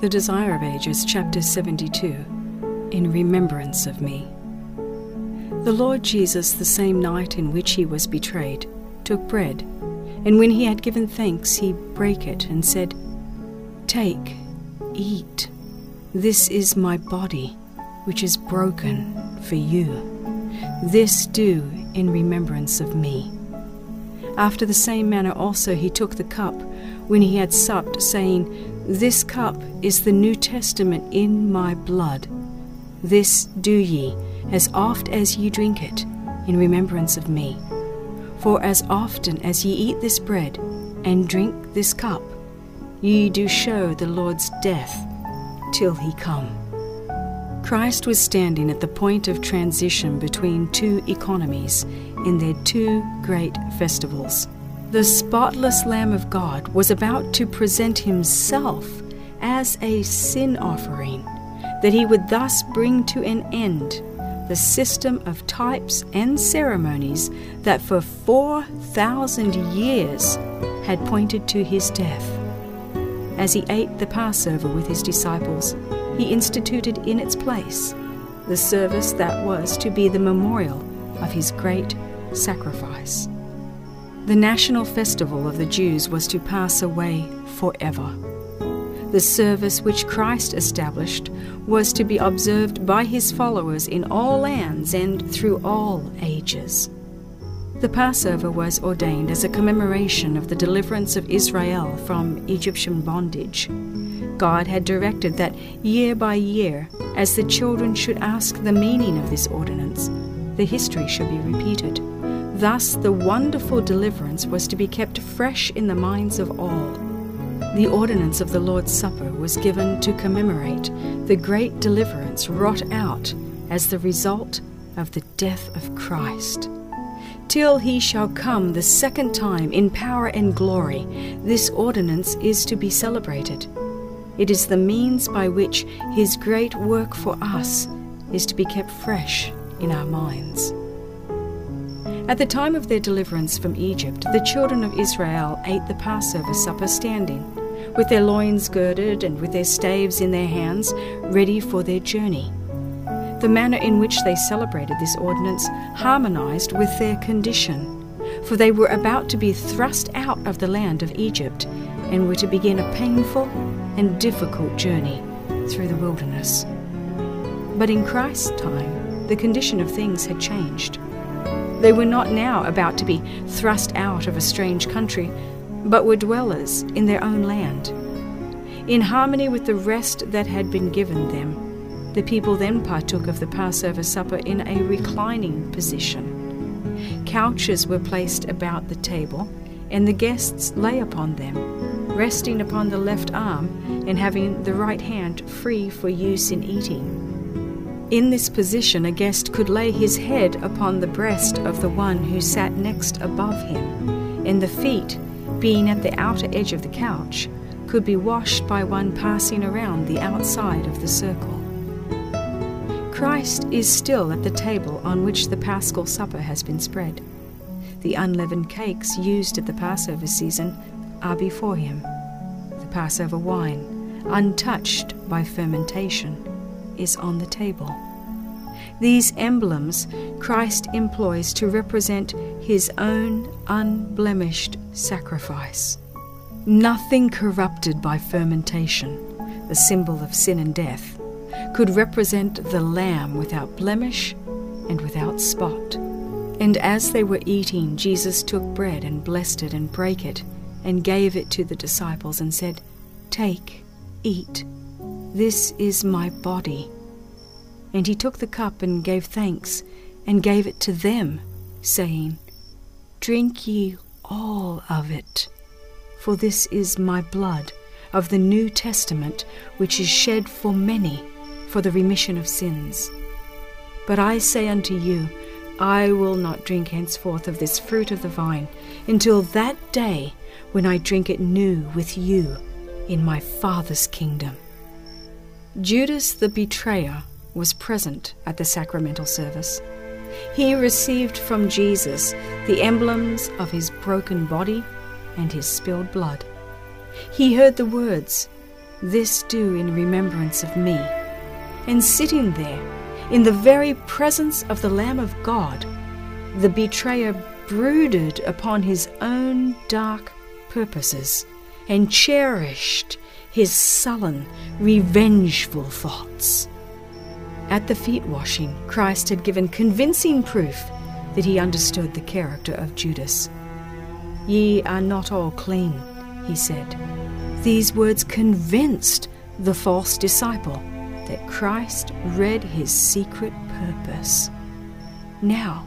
The Desire of Ages, chapter 72, in remembrance of me. The Lord Jesus, the same night in which he was betrayed, took bread, and when he had given thanks, he brake it and said, Take, eat. This is my body, which is broken for you. This do in remembrance of me. After the same manner also he took the cup when he had supped, saying, this cup is the New Testament in my blood. This do ye, as oft as ye drink it, in remembrance of me. For as often as ye eat this bread, and drink this cup, ye do show the Lord's death till he come. Christ was standing at the point of transition between two economies in their two great festivals. The spotless Lamb of God was about to present himself as a sin offering, that he would thus bring to an end the system of types and ceremonies that for 4,000 years had pointed to his death. As he ate the Passover with his disciples, he instituted in its place the service that was to be the memorial of his great sacrifice. The national festival of the Jews was to pass away forever. The service which Christ established was to be observed by his followers in all lands and through all ages. The Passover was ordained as a commemoration of the deliverance of Israel from Egyptian bondage. God had directed that year by year, as the children should ask the meaning of this ordinance, the history should be repeated. Thus, the wonderful deliverance was to be kept fresh in the minds of all. The ordinance of the Lord's Supper was given to commemorate the great deliverance wrought out as the result of the death of Christ. Till he shall come the second time in power and glory, this ordinance is to be celebrated. It is the means by which his great work for us is to be kept fresh in our minds. At the time of their deliverance from Egypt, the children of Israel ate the Passover supper standing, with their loins girded and with their staves in their hands, ready for their journey. The manner in which they celebrated this ordinance harmonized with their condition, for they were about to be thrust out of the land of Egypt and were to begin a painful and difficult journey through the wilderness. But in Christ's time, the condition of things had changed. They were not now about to be thrust out of a strange country, but were dwellers in their own land. In harmony with the rest that had been given them, the people then partook of the Passover supper in a reclining position. Couches were placed about the table, and the guests lay upon them, resting upon the left arm and having the right hand free for use in eating. In this position, a guest could lay his head upon the breast of the one who sat next above him, and the feet, being at the outer edge of the couch, could be washed by one passing around the outside of the circle. Christ is still at the table on which the paschal supper has been spread. The unleavened cakes used at the Passover season are before him. The Passover wine, untouched by fermentation, is on the table. These emblems Christ employs to represent his own unblemished sacrifice. Nothing corrupted by fermentation, the symbol of sin and death, could represent the Lamb without blemish and without spot. And as they were eating, Jesus took bread and blessed it and brake it and gave it to the disciples and said, Take, eat. This is my body and he took the cup and gave thanks, and gave it to them, saying, Drink ye all of it, for this is my blood of the New Testament, which is shed for many for the remission of sins. But I say unto you, I will not drink henceforth of this fruit of the vine until that day when I drink it new with you in my Father's kingdom. Judas the betrayer was present at the sacramental service. He received from Jesus the emblems of his broken body and his spilled blood. He heard the words, This do in remembrance of me. And sitting there, in the very presence of the Lamb of God, the betrayer brooded upon his own dark purposes and cherished his sullen, revengeful thoughts. At the feet washing, Christ had given convincing proof that he understood the character of Judas. Ye are not all clean, he said. These words convinced the false disciple that Christ read his secret purpose. Now,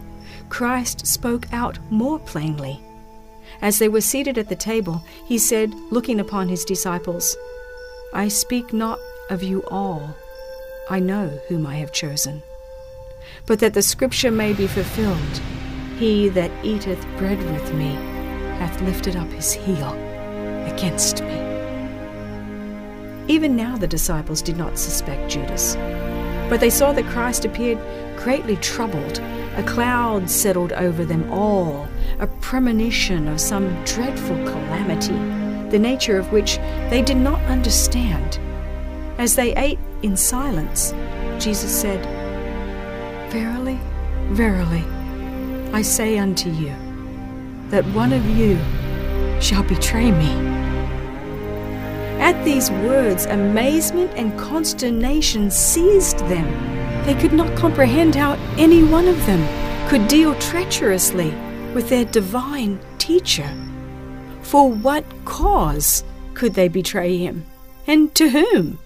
Christ spoke out more plainly. As they were seated at the table, he said, looking upon his disciples, I speak not of you all. I know whom I have chosen. But that the scripture may be fulfilled, he that eateth bread with me hath lifted up his heel against me. Even now the disciples did not suspect Judas. But they saw that Christ appeared greatly troubled. A cloud settled over them all, a premonition of some dreadful calamity, the nature of which they did not understand. As they ate in silence, Jesus said, Verily, verily, I say unto you, that one of you shall betray me. At these words, amazement and consternation seized them. They could not comprehend how any one of them could deal treacherously with their divine teacher. For what cause could they betray him? And to whom?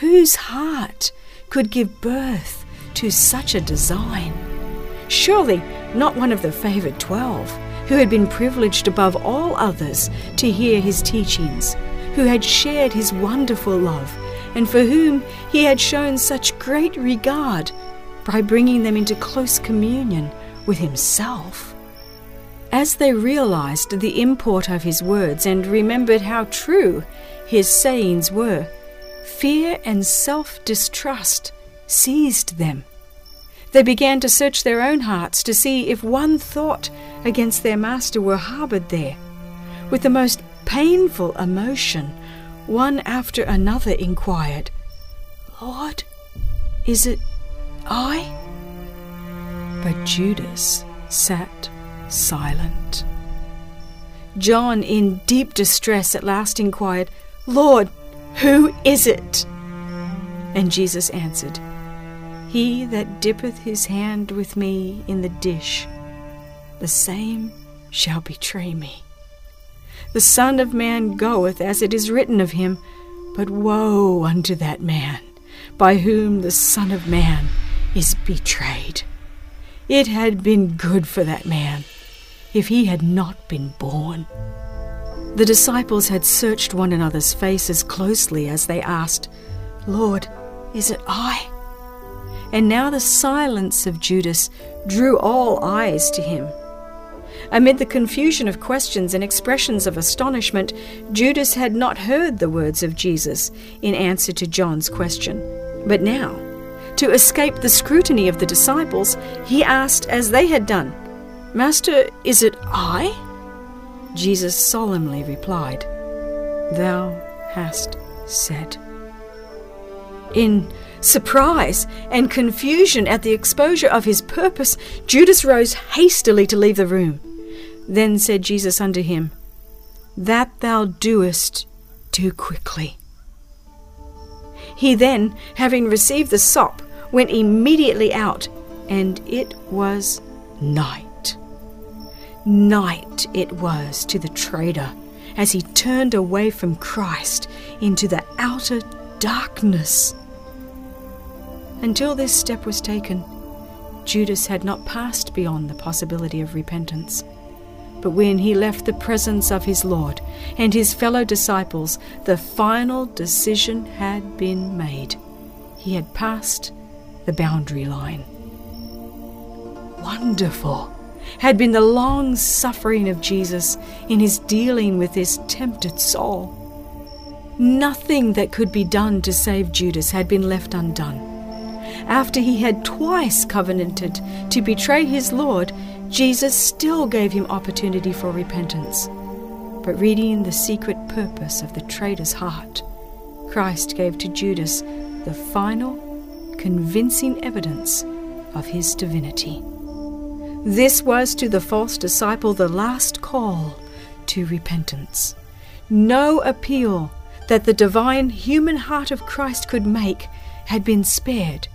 Whose heart could give birth to such a design? Surely not one of the favored twelve, who had been privileged above all others to hear his teachings who had shared his wonderful love, and for whom he had shown such great regard by bringing them into close communion with himself. As they realized the import of his words and remembered how true his sayings were, fear and self distrust seized them. They began to search their own hearts to see if one thought against their master were harbored there. With the most painful emotion, one after another inquired, Lord, is it I? But Judas sat silent. John, in deep distress, at last inquired, Lord, who is it? And Jesus answered, He that dippeth his hand with me in the dish, the same shall betray me. The Son of Man goeth as it is written of him, but woe unto that man by whom the Son of Man is betrayed. It had been good for that man if he had not been born. The disciples had searched one another's faces closely as they asked, Lord, is it I? And now the silence of Judas drew all eyes to him. Amid the confusion of questions and expressions of astonishment, Judas had not heard the words of Jesus in answer to John's question. But now, to escape the scrutiny of the disciples, he asked as they had done, Master, is it I? Jesus solemnly replied, Thou hast said. In surprise and confusion at the exposure of his purpose, Judas rose hastily to leave the room. Then said Jesus unto him, That thou doest, do quickly. He then, having received the sop, went immediately out, and it was night. Night it was to the traitor as he turned away from Christ into the outer darkness. Until this step was taken, Judas had not passed beyond the possibility of repentance. But when he left the presence of his Lord and his fellow disciples, the final decision had been made. He had passed the boundary line. Wonderful had been the long suffering of Jesus in his dealing with this tempted soul. Nothing that could be done to save Judas had been left undone. After he had twice covenanted to betray his Lord, Jesus still gave him opportunity for repentance. But reading the secret purpose of the traitor's heart, Christ gave to Judas the final, convincing evidence of his divinity. This was to the false disciple the last call to repentance. No appeal that the divine human heart of Christ could make had been spared.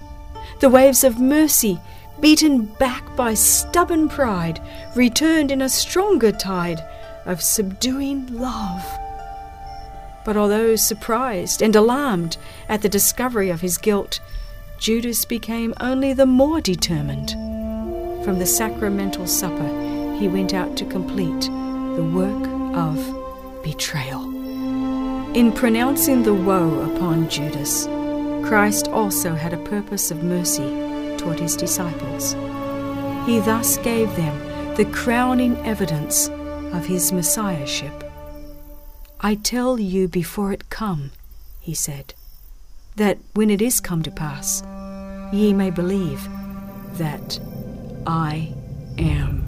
The waves of mercy, beaten back by stubborn pride, returned in a stronger tide of subduing love. But although surprised and alarmed at the discovery of his guilt, Judas became only the more determined. From the sacramental supper, he went out to complete the work of betrayal. In pronouncing the woe upon Judas, Christ also had a purpose of mercy toward his disciples. He thus gave them the crowning evidence of his messiahship. I tell you before it come, he said, that when it is come to pass, ye may believe that I am.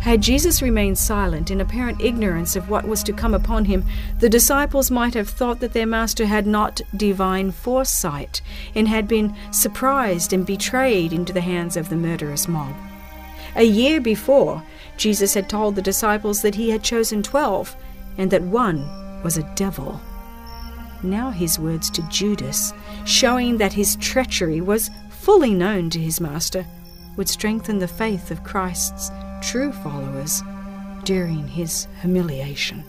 Had Jesus remained silent in apparent ignorance of what was to come upon him, the disciples might have thought that their master had not divine foresight and had been surprised and betrayed into the hands of the murderous mob. A year before, Jesus had told the disciples that he had chosen twelve and that one was a devil. Now his words to Judas, showing that his treachery was fully known to his master, would strengthen the faith of Christ's true followers during his humiliation.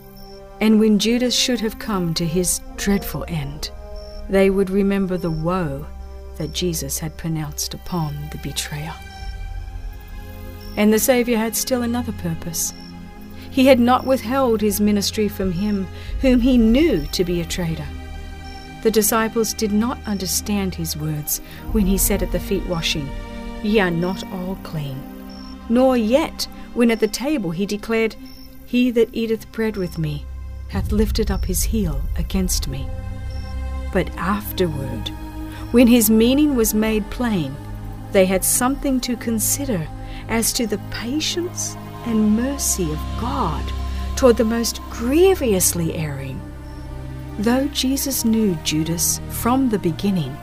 And when Judas should have come to his dreadful end, they would remember the woe that Jesus had pronounced upon the betrayer. And the Saviour had still another purpose. He had not withheld his ministry from him whom he knew to be a traitor. The disciples did not understand his words when he said at the feet washing, Ye are not all clean. Nor yet when at the table he declared, He that eateth bread with me hath lifted up his heel against me. But afterward, when his meaning was made plain, they had something to consider as to the patience and mercy of God toward the most grievously erring. Though Jesus knew Judas from the beginning,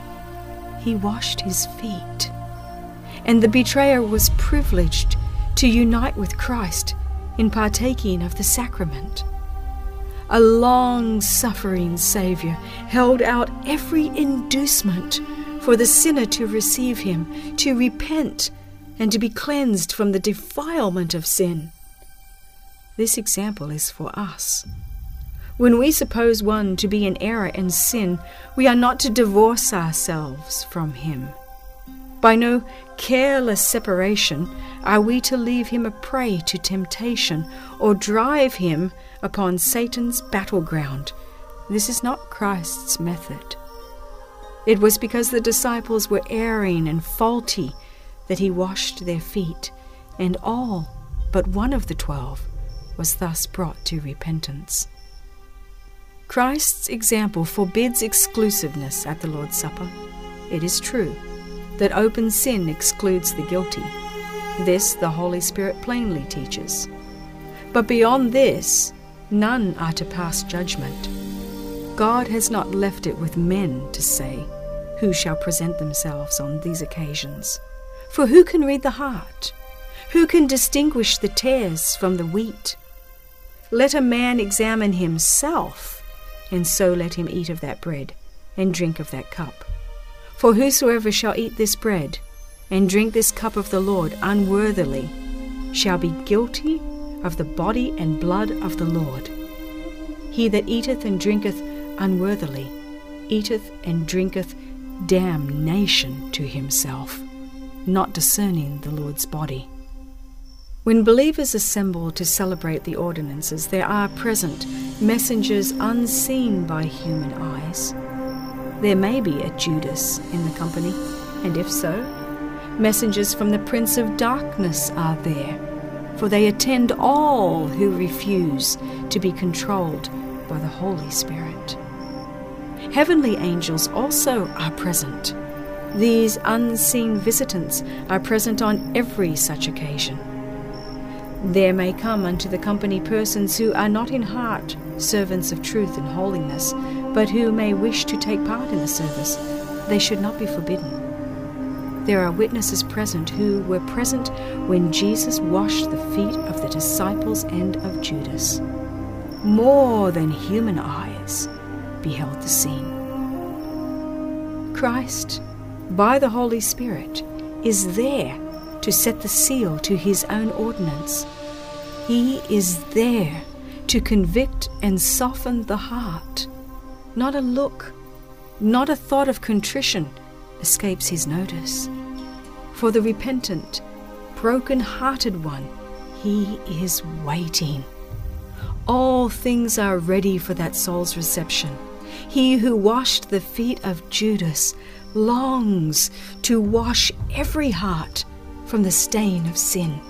he washed his feet. And the betrayer was privileged to unite with Christ in partaking of the sacrament. A long suffering Saviour held out every inducement for the sinner to receive him, to repent, and to be cleansed from the defilement of sin. This example is for us. When we suppose one to be in error and sin, we are not to divorce ourselves from him. By no careless separation are we to leave him a prey to temptation or drive him upon Satan's battleground. This is not Christ's method. It was because the disciples were erring and faulty that he washed their feet, and all but one of the twelve was thus brought to repentance. Christ's example forbids exclusiveness at the Lord's Supper. It is true that open sin excludes the guilty. This the Holy Spirit plainly teaches. But beyond this, none are to pass judgment. God has not left it with men to say, Who shall present themselves on these occasions? For who can read the heart? Who can distinguish the tares from the wheat? Let a man examine himself, and so let him eat of that bread and drink of that cup. For whosoever shall eat this bread and drink this cup of the Lord unworthily shall be guilty of the body and blood of the Lord. He that eateth and drinketh unworthily eateth and drinketh damnation to himself, not discerning the Lord's body. When believers assemble to celebrate the ordinances, there are present messengers unseen by human eyes there may be a Judas in the company, and if so, messengers from the Prince of Darkness are there, for they attend all who refuse to be controlled by the Holy Spirit. Heavenly angels also are present. These unseen visitants are present on every such occasion. There may come unto the company persons who are not in heart servants of truth and holiness, but who may wish to take part in the service. They should not be forbidden. There are witnesses present who were present when Jesus washed the feet of the disciples and of Judas. More than human eyes beheld the scene. Christ, by the Holy Spirit, is there to set the seal to his own ordinance. He is there to convict and soften the heart. Not a look, not a thought of contrition escapes his notice. For the repentant, broken hearted one, he is waiting. All things are ready for that soul's reception. He who washed the feet of Judas longs to wash every heart from the stain of sin.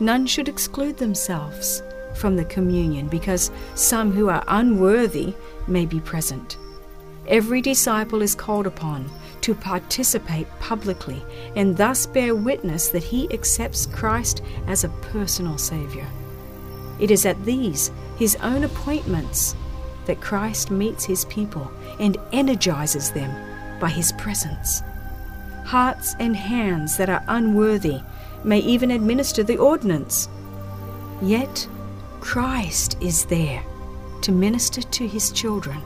None should exclude themselves from the communion because some who are unworthy may be present. Every disciple is called upon to participate publicly and thus bear witness that he accepts Christ as a personal Savior. It is at these, his own appointments, that Christ meets his people and energizes them by his presence hearts and hands that are unworthy may even administer the ordinance. Yet Christ is there to minister to his children.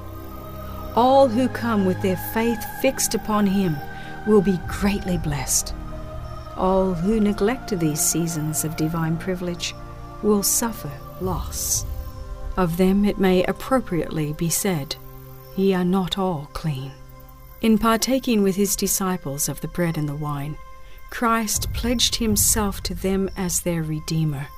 All who come with their faith fixed upon him will be greatly blessed. All who neglect these seasons of divine privilege will suffer loss. Of them it may appropriately be said, Ye are not all clean. In partaking with his disciples of the bread and the wine, Christ pledged himself to them as their Redeemer.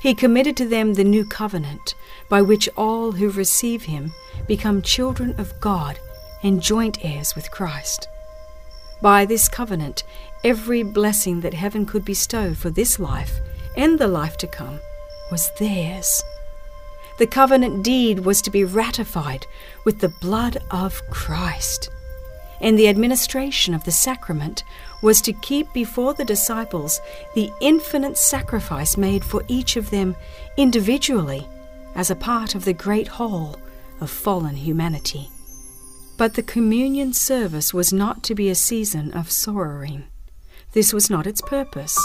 He committed to them the new covenant, by which all who receive him become children of God and joint heirs with Christ. By this covenant, every blessing that heaven could bestow for this life and the life to come was theirs. The covenant deed was to be ratified with the blood of Christ and the administration of the sacrament was to keep before the disciples the infinite sacrifice made for each of them individually as a part of the great whole of fallen humanity. But the communion service was not to be a season of sorrowing. This was not its purpose.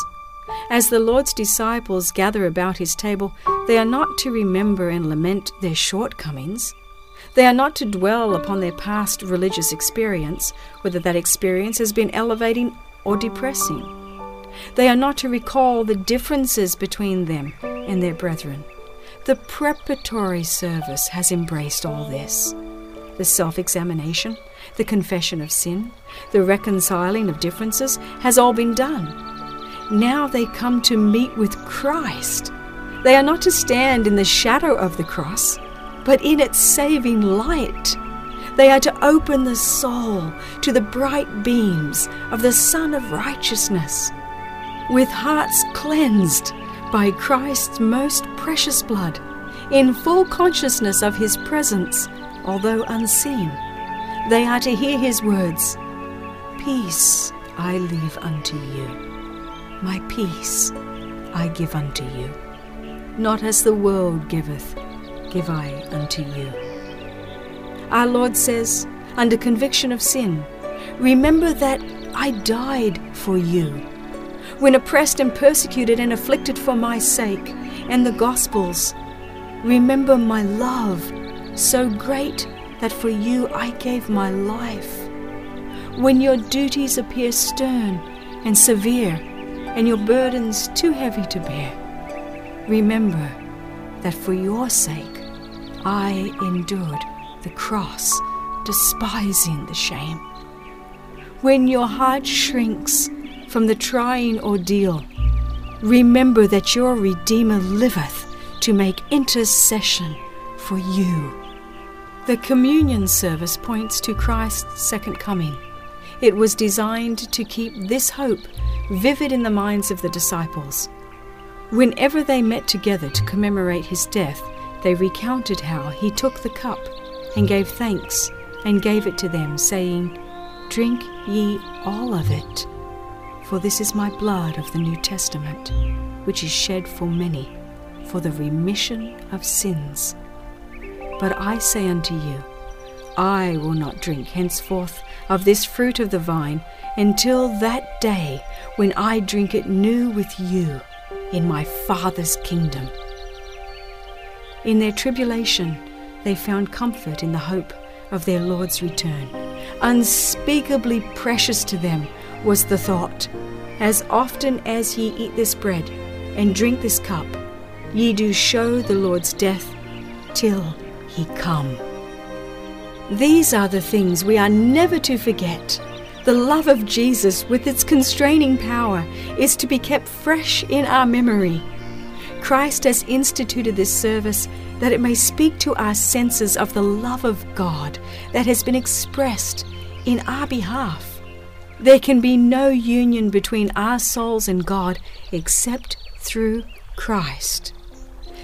As the Lord's disciples gather about his table, they are not to remember and lament their shortcomings they are not to dwell upon their past religious experience, whether that experience has been elevating or depressing. They are not to recall the differences between them and their brethren. The preparatory service has embraced all this the self examination, the confession of sin, the reconciling of differences has all been done. Now they come to meet with Christ. They are not to stand in the shadow of the cross, but in its saving light. They are to open the soul to the bright beams of the Sun of Righteousness. With hearts cleansed by Christ's most precious blood, in full consciousness of His presence, although unseen, they are to hear His words Peace I leave unto you, my peace I give unto you. Not as the world giveth, give I unto you. Our Lord says, under conviction of sin, Remember that I died for you. When oppressed and persecuted and afflicted for my sake and the Gospel's, remember my love, so great that for you I gave my life. When your duties appear stern and severe, and your burdens too heavy to bear, remember that for your sake I endured the cross, despising the shame. When your heart shrinks from the trying ordeal, remember that your Redeemer liveth to make intercession for you. The communion service points to Christ's second coming. It was designed to keep this hope vivid in the minds of the disciples. Whenever they met together to commemorate his death, they recounted how he took the cup and gave thanks and gave it to them, saying, Drink ye all of it, For this is my blood of the New Testament, which is shed for many for the remission of sins. But I say unto you, I will not drink henceforth of this fruit of the vine until that day when I drink it new with you in my Father's kingdom. In their tribulation, they found comfort in the hope of their Lord's return. Unspeakably precious to them was the thought As often as ye eat this bread and drink this cup, ye do show the Lord's death till he come. These are the things we are never to forget. The love of Jesus, with its constraining power, is to be kept fresh in our memory. Christ has instituted this service that it may speak to our senses of the love of God that has been expressed in our behalf. There can be no union between our souls and God except through Christ.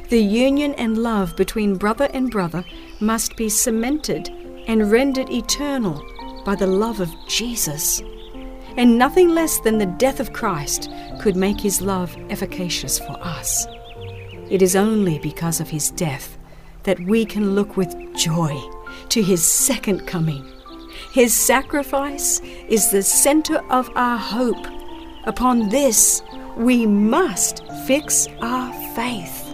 The union and love between brother and brother must be cemented and rendered eternal by the love of Jesus. And nothing less than the death of Christ could make his love efficacious for us. It is only because of his death that we can look with joy to his second coming. His sacrifice is the center of our hope. Upon this, we must fix our faith.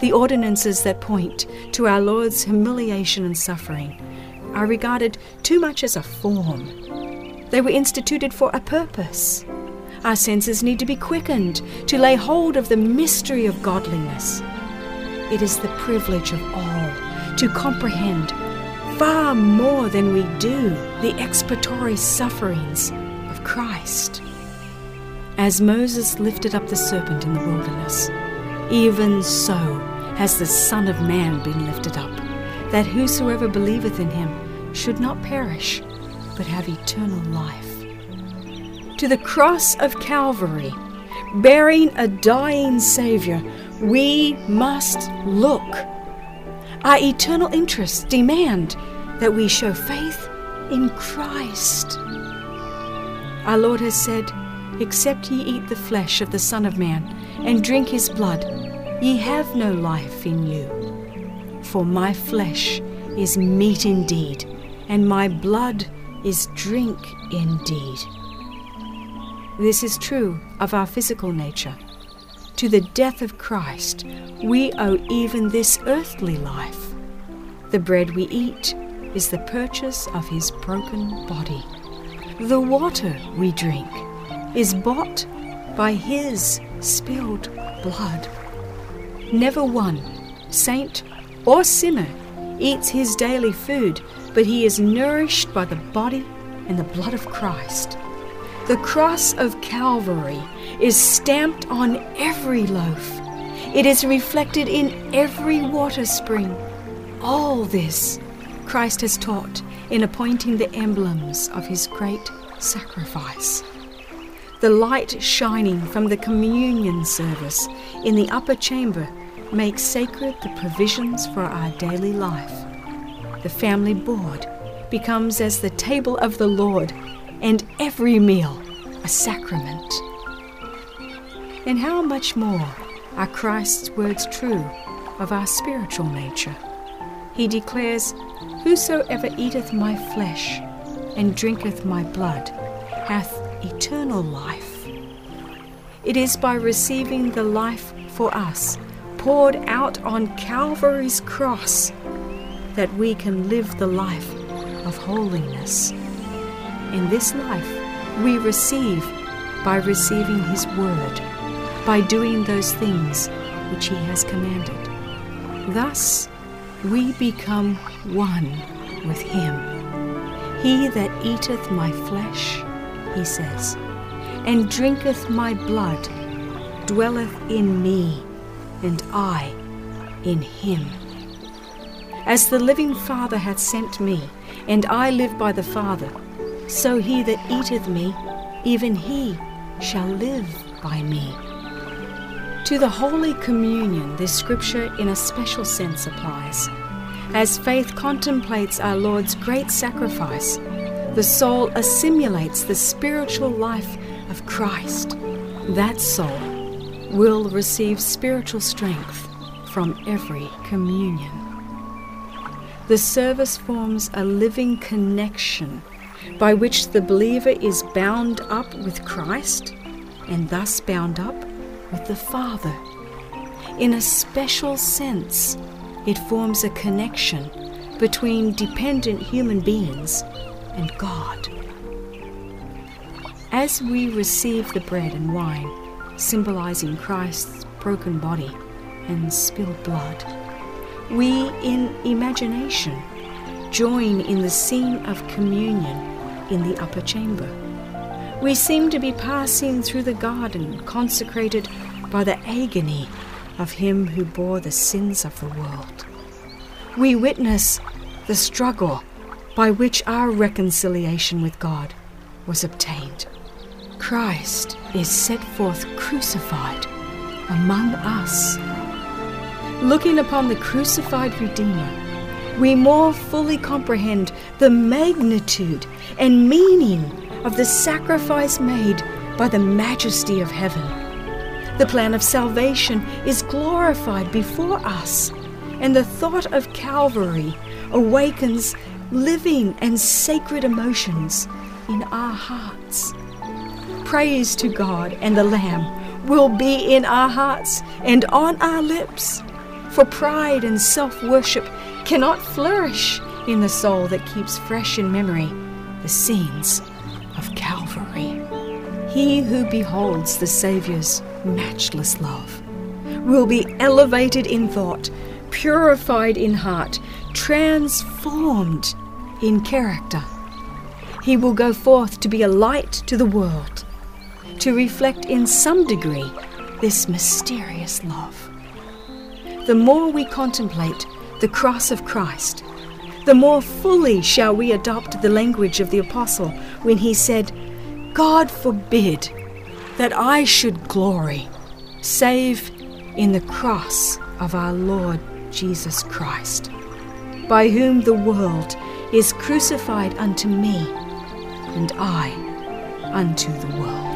The ordinances that point to our Lord's humiliation and suffering are regarded too much as a form. They were instituted for a purpose. Our senses need to be quickened to lay hold of the mystery of godliness. It is the privilege of all to comprehend far more than we do the expiatory sufferings of Christ. As Moses lifted up the serpent in the wilderness, even so has the Son of Man been lifted up, that whosoever believeth in him should not perish, but have eternal life. To the cross of Calvary, bearing a dying Saviour, we must look. Our eternal interests demand that we show faith in Christ. Our Lord has said, Except ye eat the flesh of the Son of Man and drink his blood, ye have no life in you. For my flesh is meat indeed, and my blood is drink indeed. This is true of our physical nature. To the death of Christ, we owe even this earthly life. The bread we eat is the purchase of his broken body. The water we drink is bought by his spilled blood. Never one, saint or sinner, eats his daily food, but he is nourished by the body and the blood of Christ. The cross of Calvary is stamped on every loaf. It is reflected in every water spring. All this Christ has taught in appointing the emblems of his great sacrifice the light shining from the communion service in the upper chamber makes sacred the provisions for our daily life. The family board becomes as the table of the Lord, and every meal a sacrament. And how much more are Christ's words true of our spiritual nature? He declares, Whosoever eateth my flesh and drinketh my blood hath eternal life. It is by receiving the life for us poured out on Calvary's cross that we can live the life of holiness. In this life, we receive by receiving His Word, by doing those things which He has commanded. Thus, we become one with Him. He that eateth my flesh he says, and drinketh my blood, dwelleth in me, and I in him. As the living Father hath sent me, and I live by the Father, so he that eateth me, even he shall live by me. To the Holy Communion, this scripture in a special sense applies. As faith contemplates our Lord's great sacrifice, the soul assimilates the spiritual life of Christ, that soul will receive spiritual strength from every communion. The service forms a living connection by which the believer is bound up with Christ and thus bound up with the Father. In a special sense, it forms a connection between dependent human beings and God. As we receive the bread and wine, symbolizing Christ's broken body and spilled blood, we in imagination join in the scene of communion in the upper chamber. We seem to be passing through the garden consecrated by the agony of Him who bore the sins of the world. We witness the struggle by which our reconciliation with God was obtained. Christ is set forth crucified among us. Looking upon the crucified Redeemer, we more fully comprehend the magnitude and meaning of the sacrifice made by the majesty of heaven. The plan of salvation is glorified before us, and the thought of Calvary awakens living and sacred emotions in our hearts. Praise to God and the Lamb will be in our hearts and on our lips. For pride and self worship cannot flourish in the soul that keeps fresh in memory the scenes of Calvary. He who beholds the Saviour's matchless love will be elevated in thought, purified in heart, transformed in character. He will go forth to be a light to the world, to reflect in some degree this mysterious love. The more we contemplate the cross of Christ, the more fully shall we adopt the language of the Apostle when he said, God forbid that I should glory save in the cross of our Lord Jesus Christ, by whom the world is crucified unto me, and I unto the world.